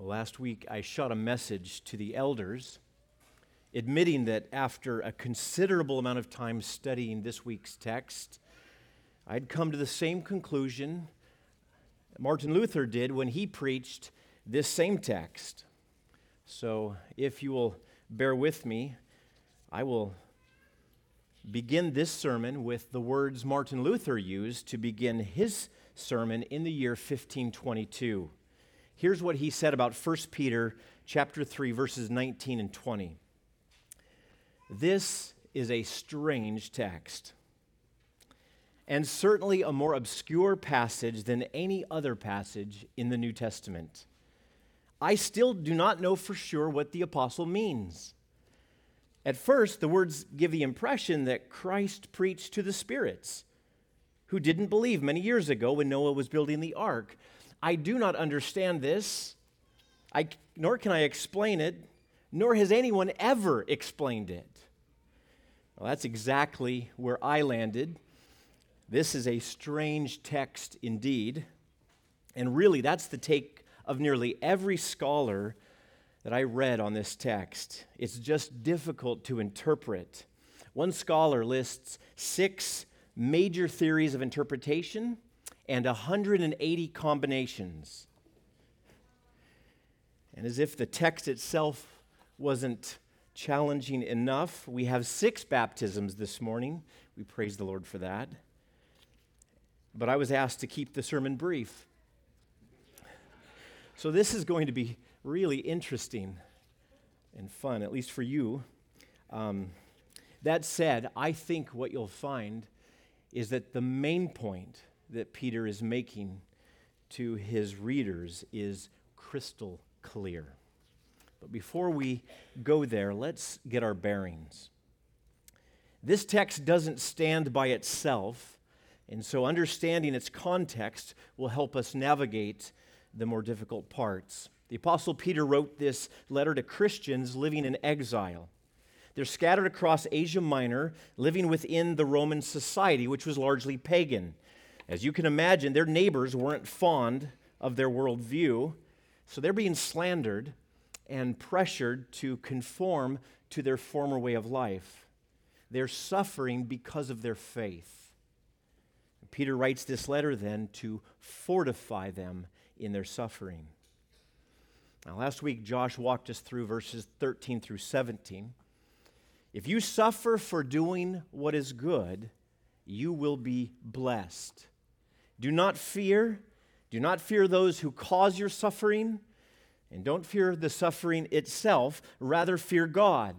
Last week, I shot a message to the elders admitting that after a considerable amount of time studying this week's text, I'd come to the same conclusion Martin Luther did when he preached this same text. So, if you will bear with me, I will begin this sermon with the words Martin Luther used to begin his sermon in the year 1522. Here's what he said about 1 Peter chapter 3 verses 19 and 20. This is a strange text and certainly a more obscure passage than any other passage in the New Testament. I still do not know for sure what the apostle means. At first, the words give the impression that Christ preached to the spirits who didn't believe many years ago when Noah was building the ark. I do not understand this, I, nor can I explain it, nor has anyone ever explained it. Well, that's exactly where I landed. This is a strange text indeed. And really, that's the take of nearly every scholar that I read on this text. It's just difficult to interpret. One scholar lists six major theories of interpretation and 180 combinations. And as if the text itself wasn't challenging enough, we have six baptisms this morning. We praise the Lord for that. But I was asked to keep the sermon brief. So this is going to be really interesting and fun, at least for you. Um, that said, I think what you'll find is that the main point that Peter is making to his readers is crystal clear. But before we go there, let's get our bearings. This text doesn't stand by itself, and so understanding its context will help us navigate the more difficult parts. The Apostle Peter wrote this letter to Christians living in exile. They're scattered across Asia Minor, living within the Roman society, which was largely pagan. As you can imagine, their neighbors weren't fond of their worldview, so they're being slandered and pressured to conform to their former way of life. They're suffering because of their faith. Peter writes this letter then to fortify them in their suffering. Now, last week, Josh walked us through verses 13 through 17. If you suffer for doing what is good, you will be blessed. Do not fear. Do not fear those who cause your suffering, and don't fear the suffering itself. Rather, fear God.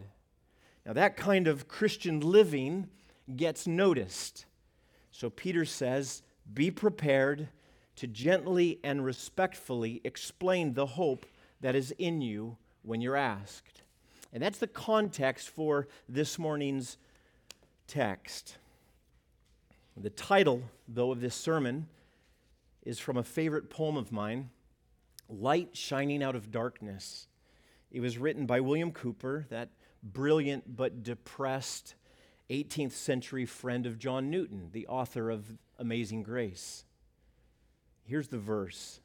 Now, that kind of Christian living gets noticed. So, Peter says, Be prepared to gently and respectfully explain the hope that is in you when you're asked. And that's the context for this morning's text. The title, though, of this sermon is from a favorite poem of mine, Light Shining Out of Darkness. It was written by William Cowper, that brilliant but depressed 18th century friend of John Newton, the author of Amazing Grace. Here's the verse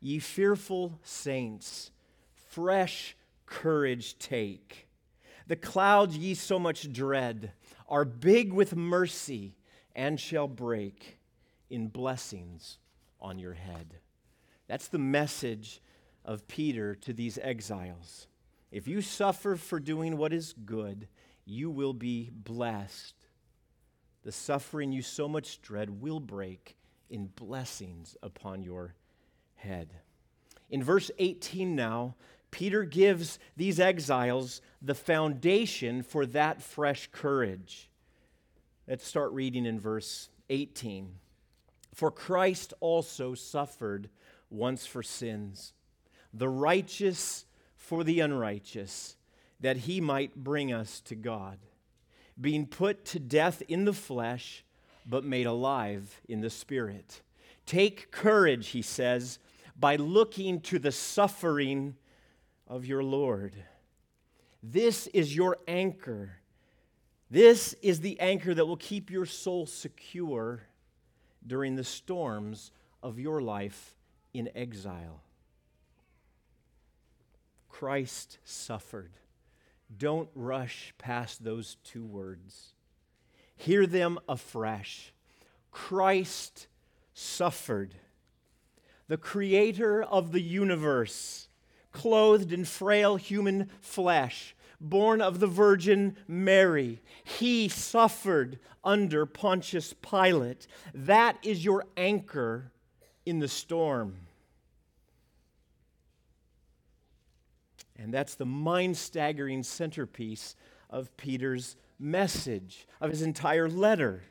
Ye fearful saints, fresh courage take. The clouds ye so much dread are big with mercy and shall break in blessings on your head. That's the message of Peter to these exiles. If you suffer for doing what is good, you will be blessed. The suffering you so much dread will break in blessings upon your head. In verse 18 now, Peter gives these exiles the foundation for that fresh courage. Let's start reading in verse 18. For Christ also suffered once for sins, the righteous for the unrighteous, that he might bring us to God, being put to death in the flesh, but made alive in the spirit. Take courage, he says, by looking to the suffering of your Lord. This is your anchor this is the anchor that will keep your soul secure during the storms of your life in exile. Christ suffered. Don't rush past those two words. Hear them afresh. Christ suffered. The creator of the universe, clothed in frail human flesh, born of the Virgin Mary, he suffered under Pontius Pilate. That is your anchor in the storm. And that's the mind staggering centerpiece of Peter's message, of his entire letter.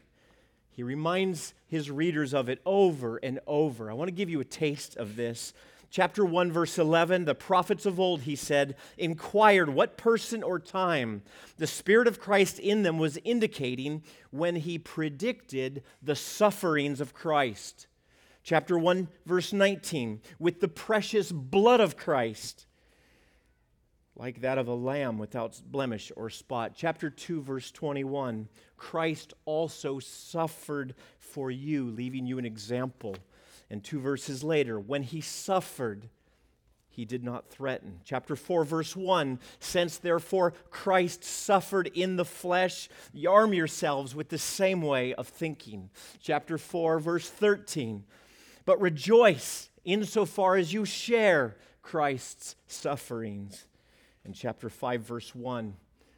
He reminds his readers of it over and over. I want to give you a taste of this. Chapter 1, verse 11 The prophets of old, he said, inquired what person or time the Spirit of Christ in them was indicating when he predicted the sufferings of Christ. Chapter 1, verse 19 With the precious blood of Christ like that of a lamb without blemish or spot. Chapter 2, verse 21 Christ also suffered for you, leaving you an example. And two verses later, when he suffered, he did not threaten. Chapter 4, verse 1 Since therefore Christ suffered in the flesh, arm yourselves with the same way of thinking. Chapter 4, verse 13 But rejoice insofar as you share Christ's sufferings in chapter 5, verse 1.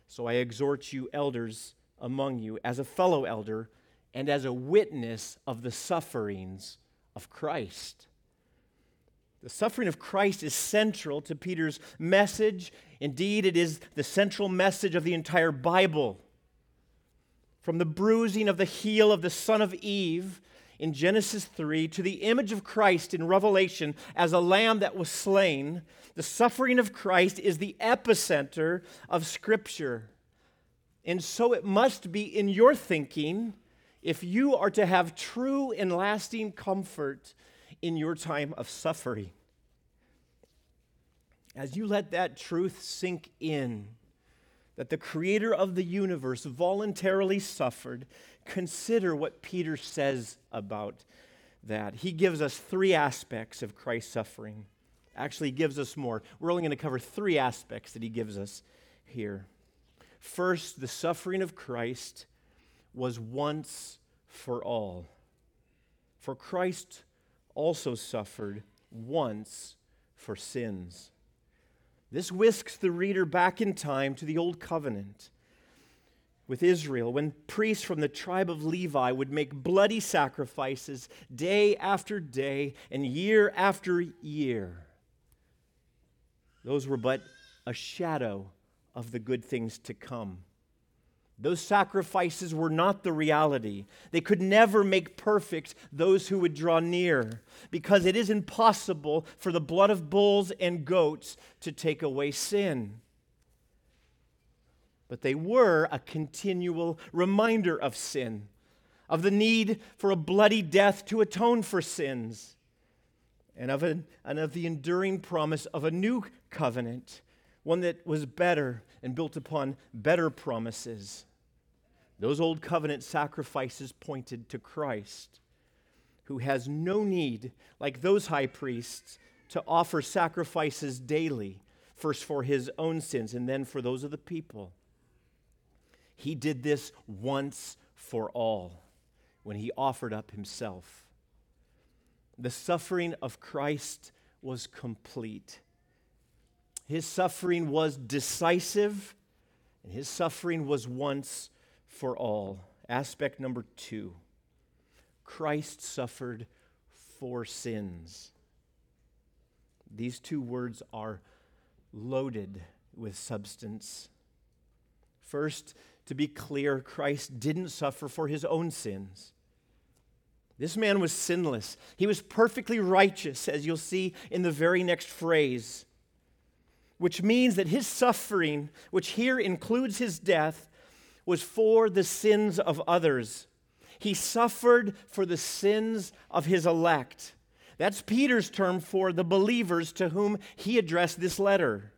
So I exhort you, elders among you, as a fellow elder and as a witness of the sufferings of Christ. The suffering of Christ is central to Peter's message. Indeed, it is the central message of the entire Bible. From the bruising of the heel of the son of Eve in Genesis 3 to the image of Christ in Revelation as a lamb that was slain, the suffering of Christ is the epicenter of Scripture. And so it must be in your thinking if you are to have true and lasting comfort in your time of suffering. As you let that truth sink in, that the creator of the universe voluntarily suffered, consider what Peter says about that. He gives us three aspects of Christ's suffering. Actually, he gives us more. We're only going to cover three aspects that he gives us here. First, the suffering of Christ was once for all. For Christ also suffered once for sins. This whisks the reader back in time to the Old Covenant with Israel when priests from the tribe of Levi would make bloody sacrifices day after day and year after year. Those were but a shadow of the good things to come. Those sacrifices were not the reality. They could never make perfect those who would draw near, because it is impossible for the blood of bulls and goats to take away sin. But they were a continual reminder of sin, of the need for a bloody death to atone for sins, and of, an, and of the enduring promise of a new covenant, one that was better and built upon better promises. Those old covenant sacrifices pointed to Christ, who has no need, like those high priests, to offer sacrifices daily, first for his own sins and then for those of the people. He did this once for all when he offered up himself. The suffering of Christ was complete. His suffering was decisive, and his suffering was once for all. Aspect number two Christ suffered for sins. These two words are loaded with substance. First, to be clear, Christ didn't suffer for his own sins. This man was sinless. He was perfectly righteous, as you'll see in the very next phrase, which means that his suffering, which here includes his death, was for the sins of others. He suffered for the sins of his elect. That's Peter's term for the believers to whom he addressed this letter.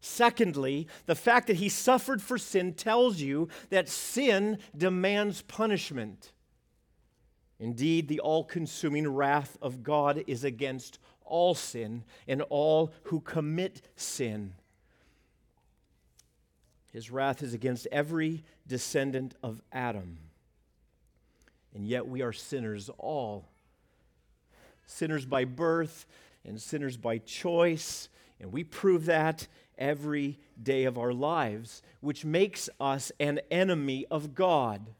Secondly, the fact that he suffered for sin tells you that sin demands punishment. Indeed, the all consuming wrath of God is against all sin and all who commit sin. His wrath is against every descendant of Adam. And yet we are sinners all. Sinners by birth and sinners by choice. And we prove that every day of our lives, which makes us an enemy of God.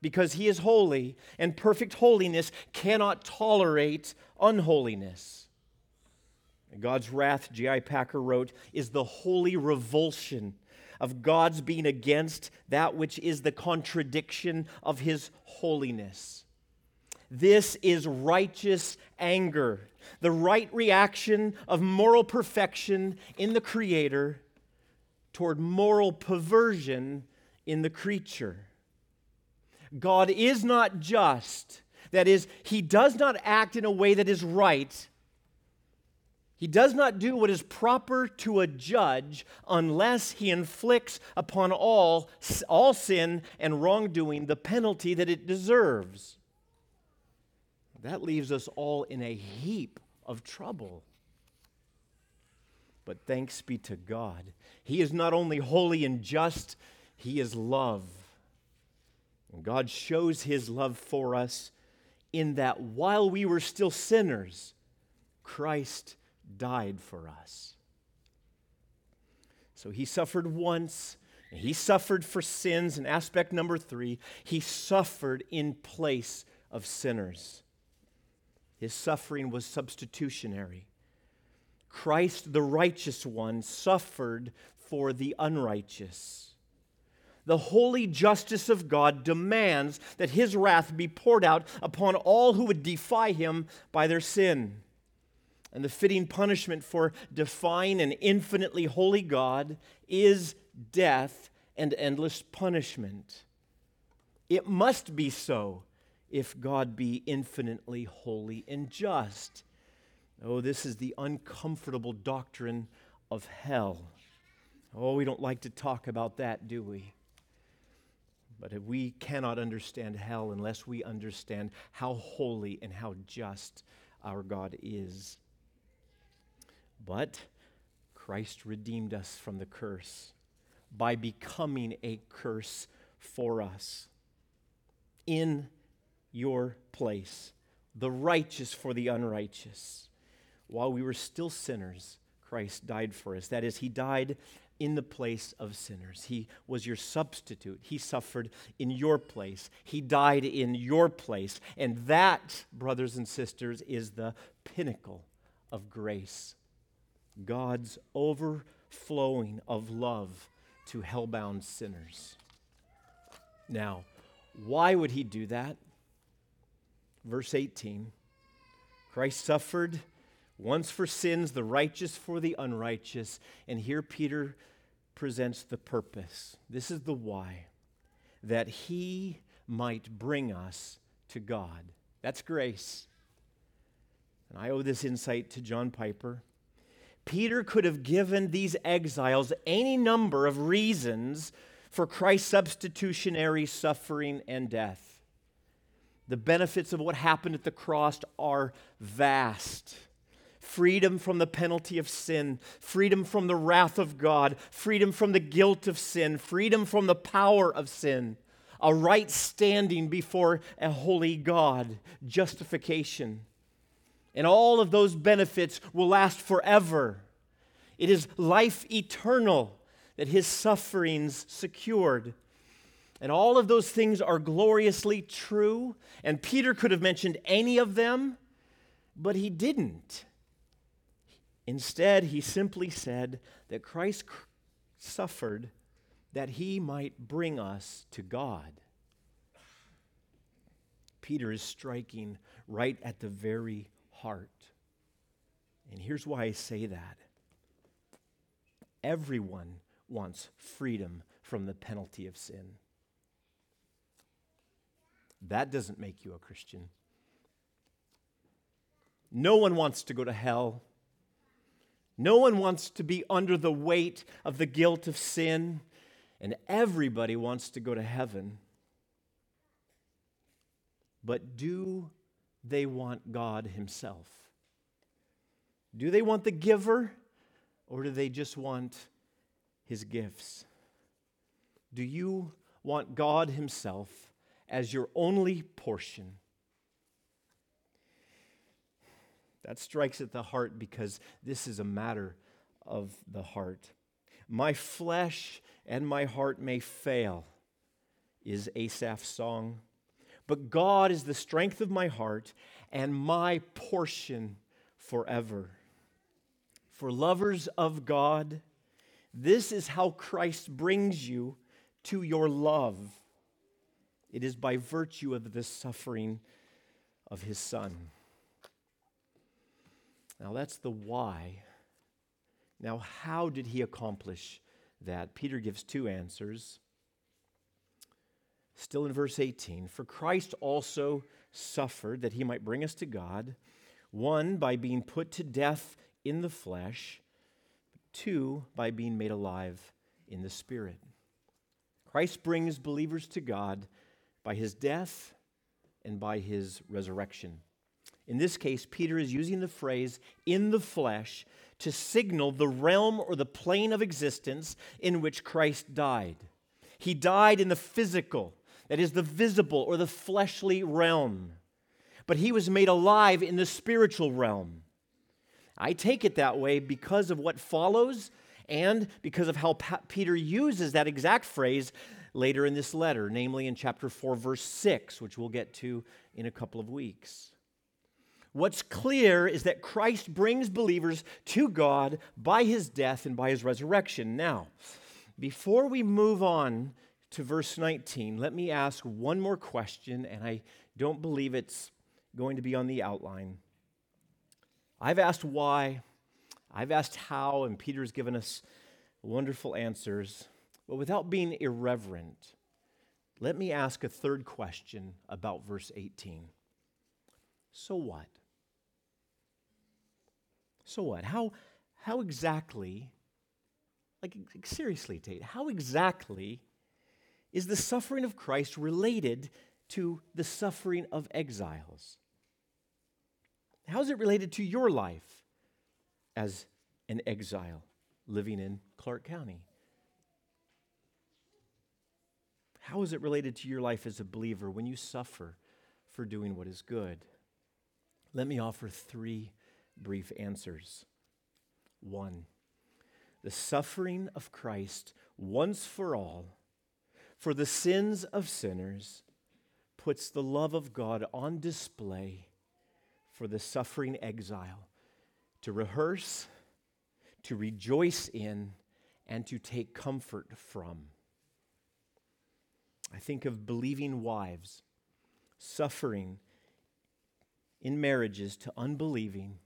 Because He is holy, and perfect holiness cannot tolerate unholiness. God's wrath, J.I. Packer wrote, is the holy revulsion of God's being against that which is the contradiction of his holiness. This is righteous anger, the right reaction of moral perfection in the Creator toward moral perversion in the creature. God is not just, that is, He does not act in a way that is right he does not do what is proper to a judge unless he inflicts upon all, all sin and wrongdoing the penalty that it deserves. That leaves us all in a heap of trouble. But thanks be to God. He is not only holy and just, He is love. And God shows His love for us in that while we were still sinners, Christ died for us. So he suffered once, he suffered for sins. And aspect number three, he suffered in place of sinners. His suffering was substitutionary. Christ, the righteous one, suffered for the unrighteous. The holy justice of God demands that his wrath be poured out upon all who would defy him by their sin. And the fitting punishment for defying an infinitely holy God is death and endless punishment. It must be so if God be infinitely holy and just. Oh, this is the uncomfortable doctrine of hell. Oh, we don't like to talk about that, do we? But we cannot understand hell unless we understand how holy and how just our God is. But Christ redeemed us from the curse by becoming a curse for us in your place, the righteous for the unrighteous. While we were still sinners, Christ died for us. That is, He died in the place of sinners. He was your substitute. He suffered in your place. He died in your place. And that, brothers and sisters, is the pinnacle of grace God's overflowing of love to hellbound sinners. Now, why would he do that? Verse 18 Christ suffered once for sins, the righteous for the unrighteous. And here Peter presents the purpose. This is the why that he might bring us to God. That's grace. And I owe this insight to John Piper. Peter could have given these exiles any number of reasons for Christ's substitutionary suffering and death. The benefits of what happened at the cross are vast freedom from the penalty of sin, freedom from the wrath of God, freedom from the guilt of sin, freedom from the power of sin, a right standing before a holy God, justification. And all of those benefits will last forever. It is life eternal that his sufferings secured. And all of those things are gloriously true. And Peter could have mentioned any of them, but he didn't. Instead, he simply said that Christ suffered that he might bring us to God. Peter is striking right at the very heart. And here's why I say that everyone wants freedom from the penalty of sin. That doesn't make you a Christian. No one wants to go to hell. No one wants to be under the weight of the guilt of sin. And everybody wants to go to heaven. But do they want God Himself? Do they want the giver or do they just want his gifts? Do you want God Himself as your only portion? That strikes at the heart because this is a matter of the heart. My flesh and my heart may fail, is Asaph's song, but God is the strength of my heart and my portion forever. For lovers of God, this is how Christ brings you to your love. It is by virtue of the suffering of his Son. Now, that's the why. Now, how did he accomplish that? Peter gives two answers. Still in verse 18 For Christ also suffered that he might bring us to God, one, by being put to death in the flesh, two, by being made alive in the Spirit. Christ brings believers to God by his death and by his resurrection. In this case, Peter is using the phrase in the flesh to signal the realm or the plane of existence in which Christ died. He died in the physical, that is, the visible or the fleshly realm. But he was made alive in the spiritual realm. I take it that way because of what follows and because of how pa- Peter uses that exact phrase later in this letter, namely in chapter 4, verse 6, which we'll get to in a couple of weeks. What's clear is that Christ brings believers to God by his death and by his resurrection. Now, before we move on to verse 19, let me ask one more question, and I don't believe it's going to be on the outline. I've asked why, I've asked how, and Peter's given us wonderful answers. But without being irreverent, let me ask a third question about verse 18. So what? So what? How, how exactly, like seriously, Tait, how exactly is the suffering of Christ related to the suffering of exiles? How is it related to your life as an exile living in Clark County? How is it related to your life as a believer when you suffer for doing what is good? Let me offer three brief answers. One, the suffering of Christ once for all for the sins of sinners puts the love of God on display for the suffering exile to rehearse, to rejoice in, and to take comfort from. I think of believing wives suffering in marriages to unbelieving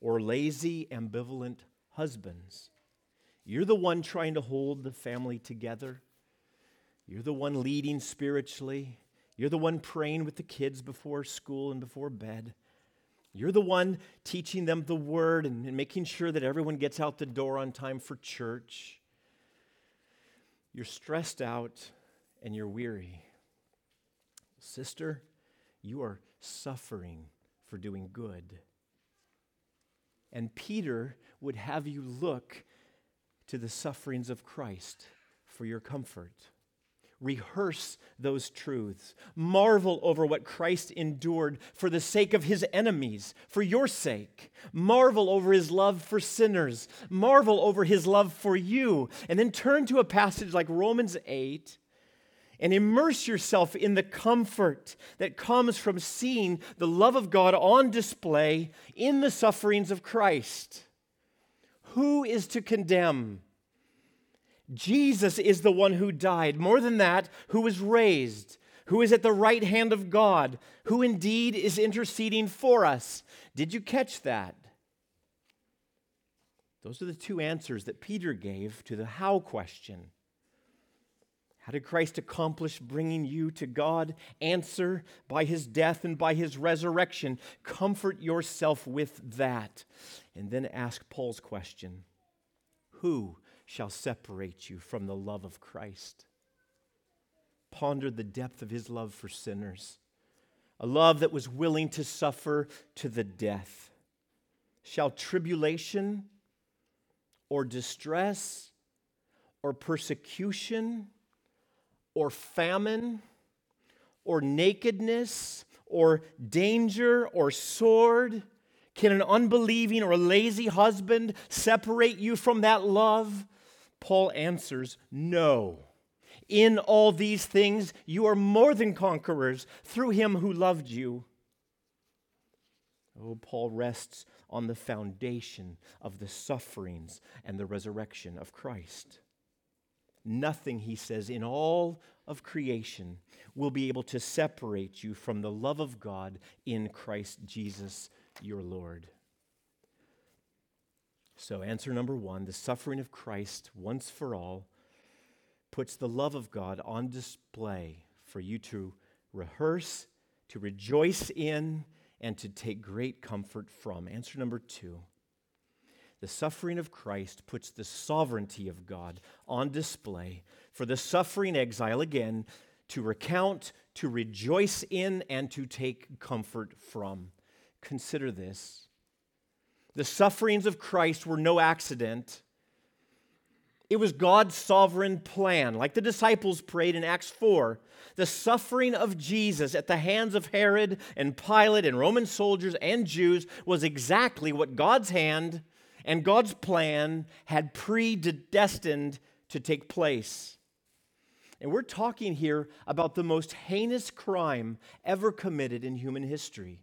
or lazy, ambivalent husbands. You're the one trying to hold the family together. You're the one leading spiritually. You're the one praying with the kids before school and before bed. You're the one teaching them the word and, making sure that everyone gets out the door on time for church. You're stressed out and you're weary. Sister, you are suffering for doing good. And Peter would have you look to the sufferings of Christ for your comfort. Rehearse those truths. Marvel over what Christ endured for the sake of his enemies, for your sake. Marvel over his love for sinners. Marvel over his love for you. And then turn to a passage like Romans 8 and immerse yourself in the comfort that comes from seeing the love of God on display in the sufferings of Christ. Who is to condemn? Jesus is the one who died. More than that, who was raised, who is at the right hand of God, who indeed is interceding for us. Did you catch that? Those are the two answers that Peter gave to the how question. How did Christ accomplish bringing you to God? Answer by his death and by his resurrection. Comfort yourself with that. And then ask Paul's question Who shall separate you from the love of Christ? Ponder the depth of his love for sinners, a love that was willing to suffer to the death. shall tribulation or distress or persecution or famine or nakedness or danger or sword? Can an unbelieving or a lazy husband separate you from that love? Paul answers, No. In all these things, you are more than conquerors through him who loved you. Oh, Paul rests on the foundation of the sufferings and the resurrection of Christ. Nothing, he says, in all of creation will be able to separate you from the love of God in Christ Jesus your Lord. So, answer number one the suffering of Christ once for all puts the love of God on display for you to rehearse, to rejoice in, and to take great comfort from. Answer number two the suffering of Christ puts the sovereignty of God on display for the suffering exile again to recount, to rejoice in, and to take comfort from. Consider this. The sufferings of Christ were no accident. It was God's sovereign plan, like the disciples prayed in Acts 4. The suffering of Jesus at the hands of Herod and Pilate and Roman soldiers and Jews was exactly what God's hand and God's plan had predestined to take place. And we're talking here about the most heinous crime ever committed in human history.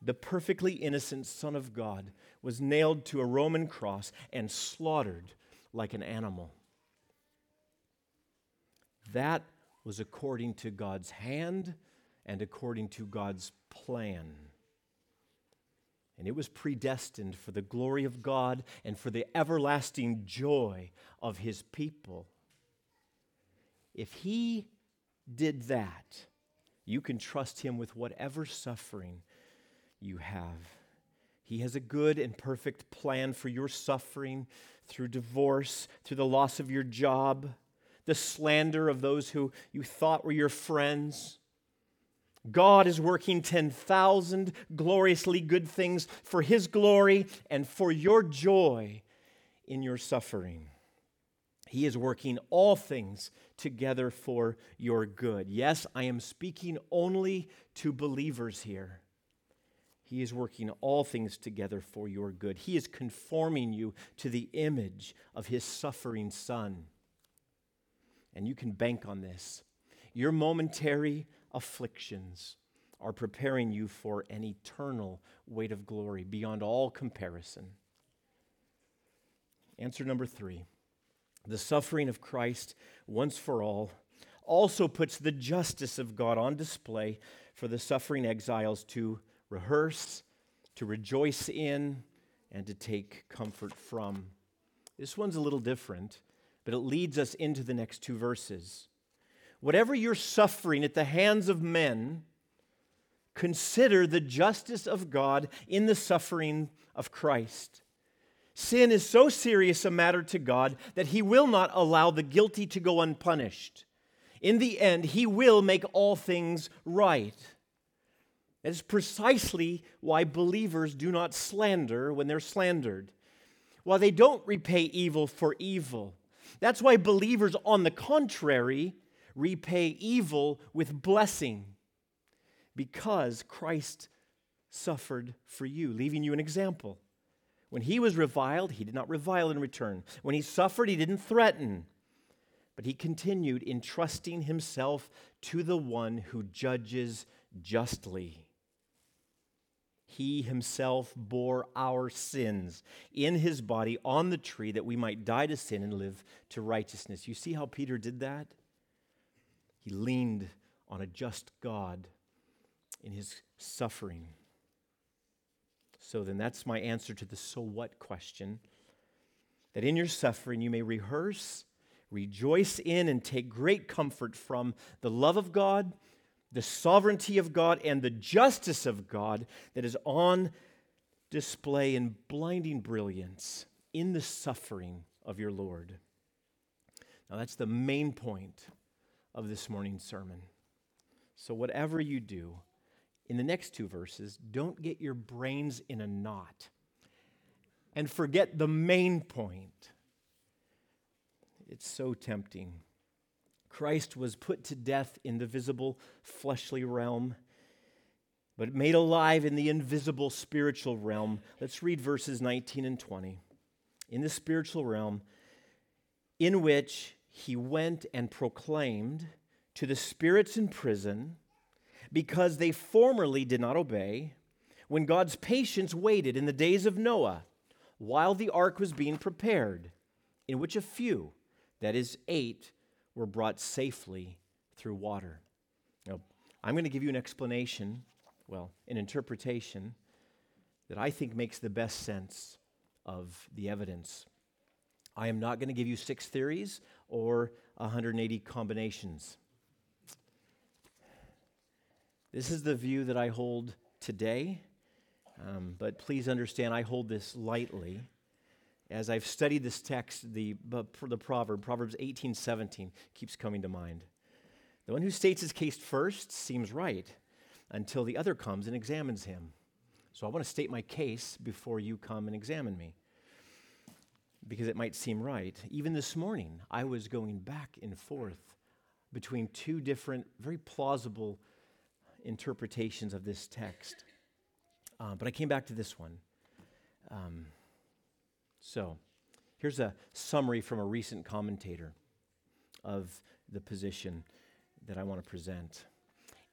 The perfectly innocent Son of God was nailed to a Roman cross and slaughtered like an animal. That was according to God's hand and according to God's plan. And it was predestined for the glory of God and for the everlasting joy of his people. If he did that, you can trust him with whatever suffering you have. He has a good and perfect plan for your suffering through divorce, through the loss of your job, the slander of those who you thought were your friends. God is working 10,000 gloriously good things for His glory and for your joy in your suffering. He is working all things together for your good. Yes, I am speaking only to believers here. He is working all things together for your good. He is conforming you to the image of His suffering Son. And you can bank on this. Your momentary afflictions are preparing you for an eternal weight of glory beyond all comparison. Answer number three the suffering of Christ once for all also puts the justice of God on display for the suffering exiles to rehearse, to rejoice in, and to take comfort from. This one's a little different, but it leads us into the next two verses. Whatever you're suffering at the hands of men, consider the justice of God in the suffering of Christ. Sin is so serious a matter to God that He will not allow the guilty to go unpunished. In the end, He will make all things right. That is precisely why believers do not slander when they're slandered, why they don't repay evil for evil. That's why believers, on the contrary, repay evil with blessing, because Christ suffered for you, leaving you an example. When he was reviled, he did not revile in return. When he suffered, he didn't threaten, but he continued entrusting himself to the one who judges justly. He himself bore our sins in his body on the tree that we might die to sin and live to righteousness. You see how Peter did that? He leaned on a just God in his suffering. So then, that's my answer to the so what question. That in your suffering you may rehearse, rejoice in, and take great comfort from the love of God the sovereignty of God and the justice of God that is on display in blinding brilliance in the suffering of your Lord. Now, that's the main point of this morning's sermon. So, whatever you do, in the next two verses, don't get your brains in a knot and forget the main point. It's so tempting. Christ was put to death in the visible fleshly realm, but made alive in the invisible spiritual realm. Let's read verses 19 and 20. In the spiritual realm, in which he went and proclaimed to the spirits in prison, because they formerly did not obey, when God's patience waited in the days of Noah, while the ark was being prepared, in which a few, that is, eight, were brought safely through water. Now, I'm going to give you an explanation, well, an interpretation that I think makes the best sense of the evidence. I am not going to give you six theories or 180 combinations. This is the view that I hold today, um, but please understand I hold this lightly. As I've studied this text, the, the proverb, Proverbs 18 17, keeps coming to mind. The one who states his case first seems right until the other comes and examines him. So I want to state my case before you come and examine me because it might seem right. Even this morning, I was going back and forth between two different, very plausible interpretations of this text. Uh, but I came back to this one. Um, so, here's a summary from a recent commentator of the position that I want to present.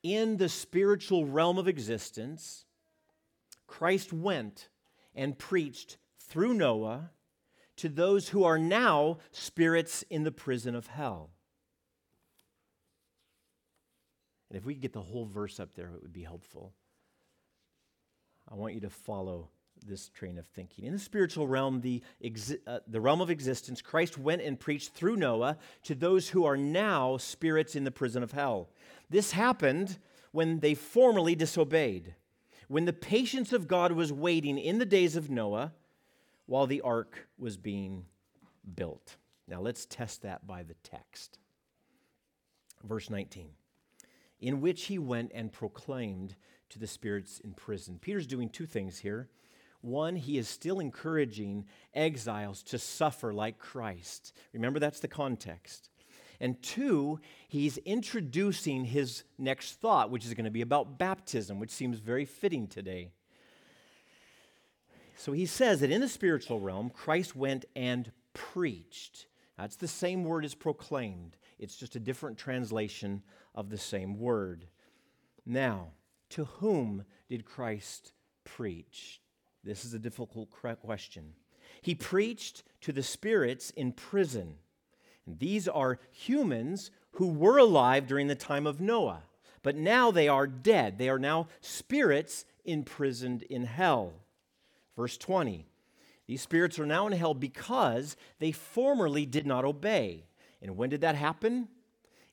In the spiritual realm of existence, Christ went and preached through Noah to those who are now spirits in the prison of hell. And if we could get the whole verse up there, it would be helpful. I want you to follow this train of thinking. In the spiritual realm, the, exi- uh, the realm of existence, Christ went and preached through Noah to those who are now spirits in the prison of hell. This happened when they formerly disobeyed. When the patience of God was waiting in the days of Noah, while the ark was being built. Now let's test that by the text. Verse 19, in which he went and proclaimed to the spirits in prison. Peter's doing two things here. One, he is still encouraging exiles to suffer like Christ. Remember, that's the context. And two, he's introducing his next thought, which is going to be about baptism, which seems very fitting today. So he says that in the spiritual realm, Christ went and preached. That's the same word as proclaimed, it's just a different translation of the same word. Now, to whom did Christ preach? This is a difficult question. He preached to the spirits in prison. And these are humans who were alive during the time of Noah, but now they are dead. They are now spirits imprisoned in hell. Verse 20 These spirits are now in hell because they formerly did not obey. And when did that happen?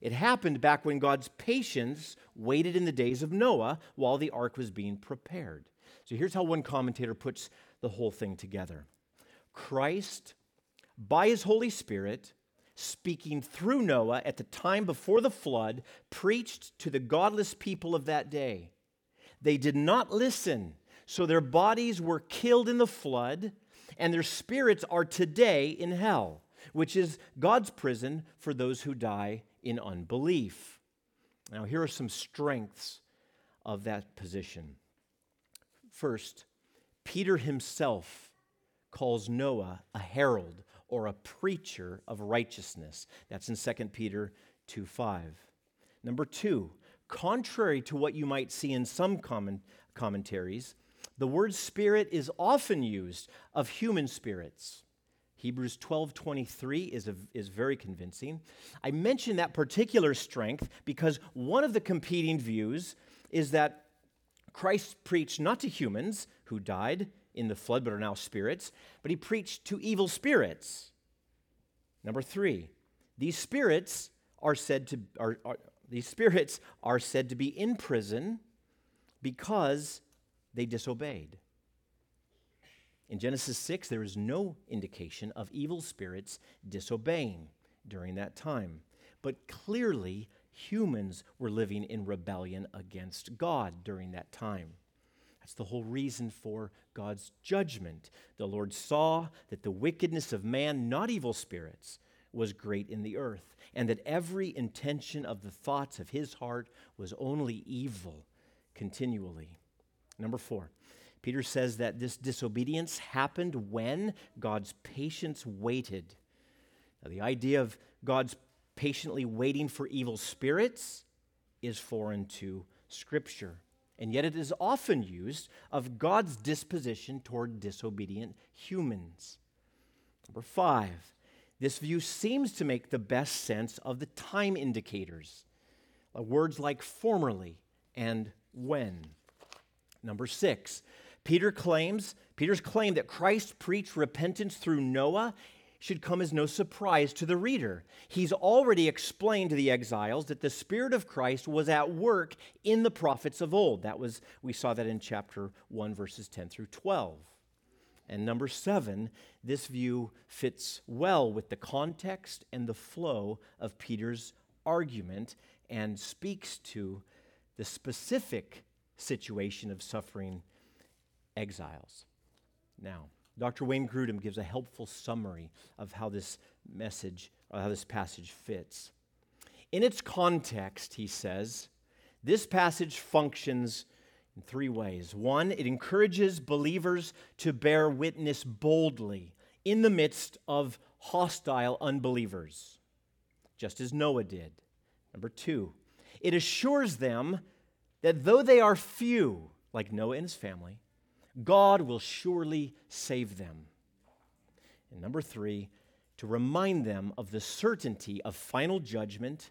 It happened back when God's patience waited in the days of Noah while the ark was being prepared. So here's how one commentator puts the whole thing together Christ, by his Holy Spirit, speaking through Noah at the time before the flood, preached to the godless people of that day. They did not listen so their bodies were killed in the flood, and their spirits are today in hell, which is God's prison for those who die in unbelief. Now, here are some strengths of that position. First, Peter himself calls Noah a herald or a preacher of righteousness. That's in 2 Peter 2 5. Number two, contrary to what you might see in some comment, commentaries, the word spirit is often used of human spirits. Hebrews 12:23 is, is very convincing. I mention that particular strength because one of the competing views is that Christ preached not to humans who died in the flood but are now spirits, but he preached to evil spirits. Number 3, these spirits are said to are, are these spirits are said to be in prison because they disobeyed. In Genesis 6, there is no indication of evil spirits disobeying during that time. But clearly, humans were living in rebellion against God during that time. That's the whole reason for God's judgment. The Lord saw that the wickedness of man, not evil spirits, was great in the earth, and that every intention of the thoughts of his heart was only evil continually. Number four, Peter says that this disobedience happened when God's patience waited. Now, the idea of God's patiently waiting for evil spirits is foreign to Scripture. And yet it is often used of God's disposition toward disobedient humans. Number five, this view seems to make the best sense of the time indicators, uh, words like formerly and when. Number six, Peter claims, Peter's claim that Christ preached repentance through Noah should come as no surprise to the reader. He's already explained to the exiles that the Spirit of Christ was at work in the prophets of old. That was, we saw that in chapter 1, verses 10 through 12. And number seven, this view fits well with the context and the flow of Peter's argument and speaks to the specific situation of suffering exiles. Now, Dr. Wayne Grudem gives a helpful summary of how this message, or how this passage fits. In its context, he says, this passage functions in three ways. One, it encourages believers to bear witness boldly in the midst of hostile unbelievers, just as Noah did. Number two, it assures them that though they are few, like Noah and his family, God will surely save them. And number three, to remind them of the certainty of final judgment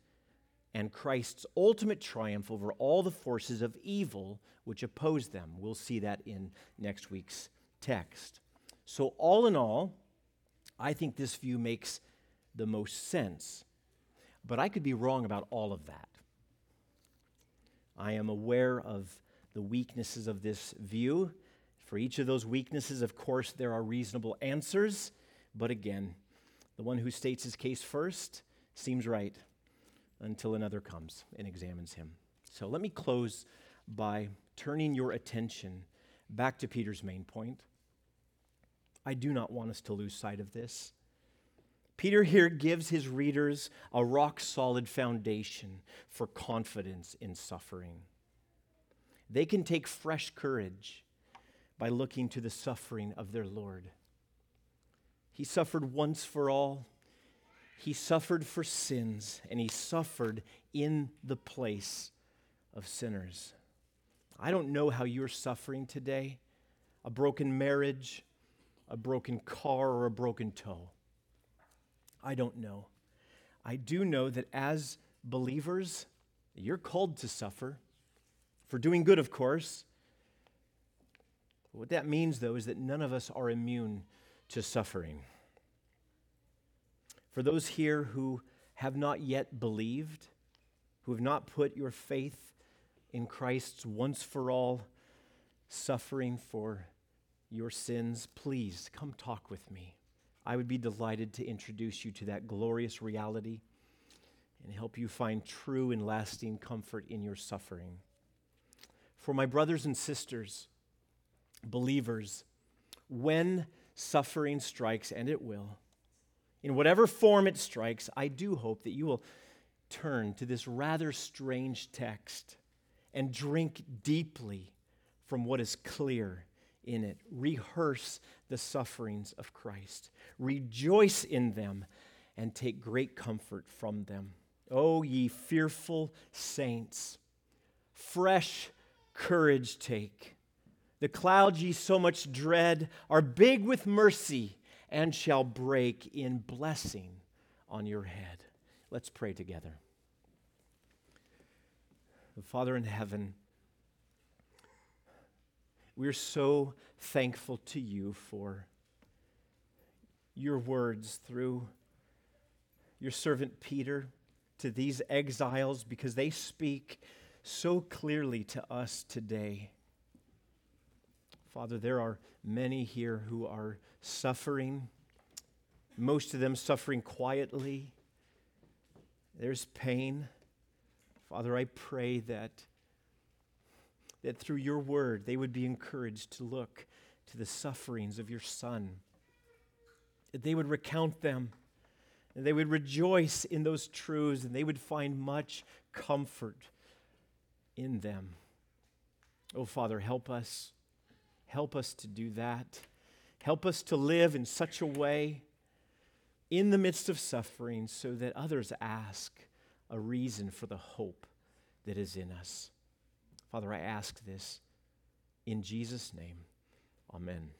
and Christ's ultimate triumph over all the forces of evil which oppose them. We'll see that in next week's text. So, all in all, I think this view makes the most sense. But I could be wrong about all of that. I am aware of the weaknesses of this view for each of those weaknesses, of course, there are reasonable answers, but again, the one who states his case first seems right until another comes and examines him. So let me close by turning your attention back to Peter's main point. I do not want us to lose sight of this. Peter here gives his readers a rock solid foundation for confidence in suffering. They can take fresh courage by looking to the suffering of their Lord. He suffered once for all. He suffered for sins, and he suffered in the place of sinners. I don't know how you're suffering today a broken marriage, a broken car, or a broken toe. I don't know. I do know that as believers, you're called to suffer for doing good, of course, what that means, though, is that none of us are immune to suffering. For those here who have not yet believed, who have not put your faith in Christ's once for all suffering for your sins, please come talk with me. I would be delighted to introduce you to that glorious reality and help you find true and lasting comfort in your suffering. For my brothers and sisters, believers, when suffering strikes, and it will, in whatever form it strikes, I do hope that you will turn to this rather strange text and drink deeply from what is clear in it. Rehearse the sufferings of Christ, rejoice in them, and take great comfort from them. O oh, ye fearful saints, fresh courage take the clouds ye so much dread are big with mercy and shall break in blessing on your head. Let's pray together. Father in heaven, we're so thankful to you for your words through your servant Peter to these exiles because they speak so clearly to us today. Father, there are many here who are suffering, most of them suffering quietly. There's pain, Father, I pray that, that through your word they would be encouraged to look to the sufferings of your Son, that they would recount them, and they would rejoice in those truths, and they would find much comfort in them. Oh, Father, help us. Help us to do that. Help us to live in such a way in the midst of suffering so that others ask a reason for the hope that is in us. Father, I ask this in Jesus' name. Amen.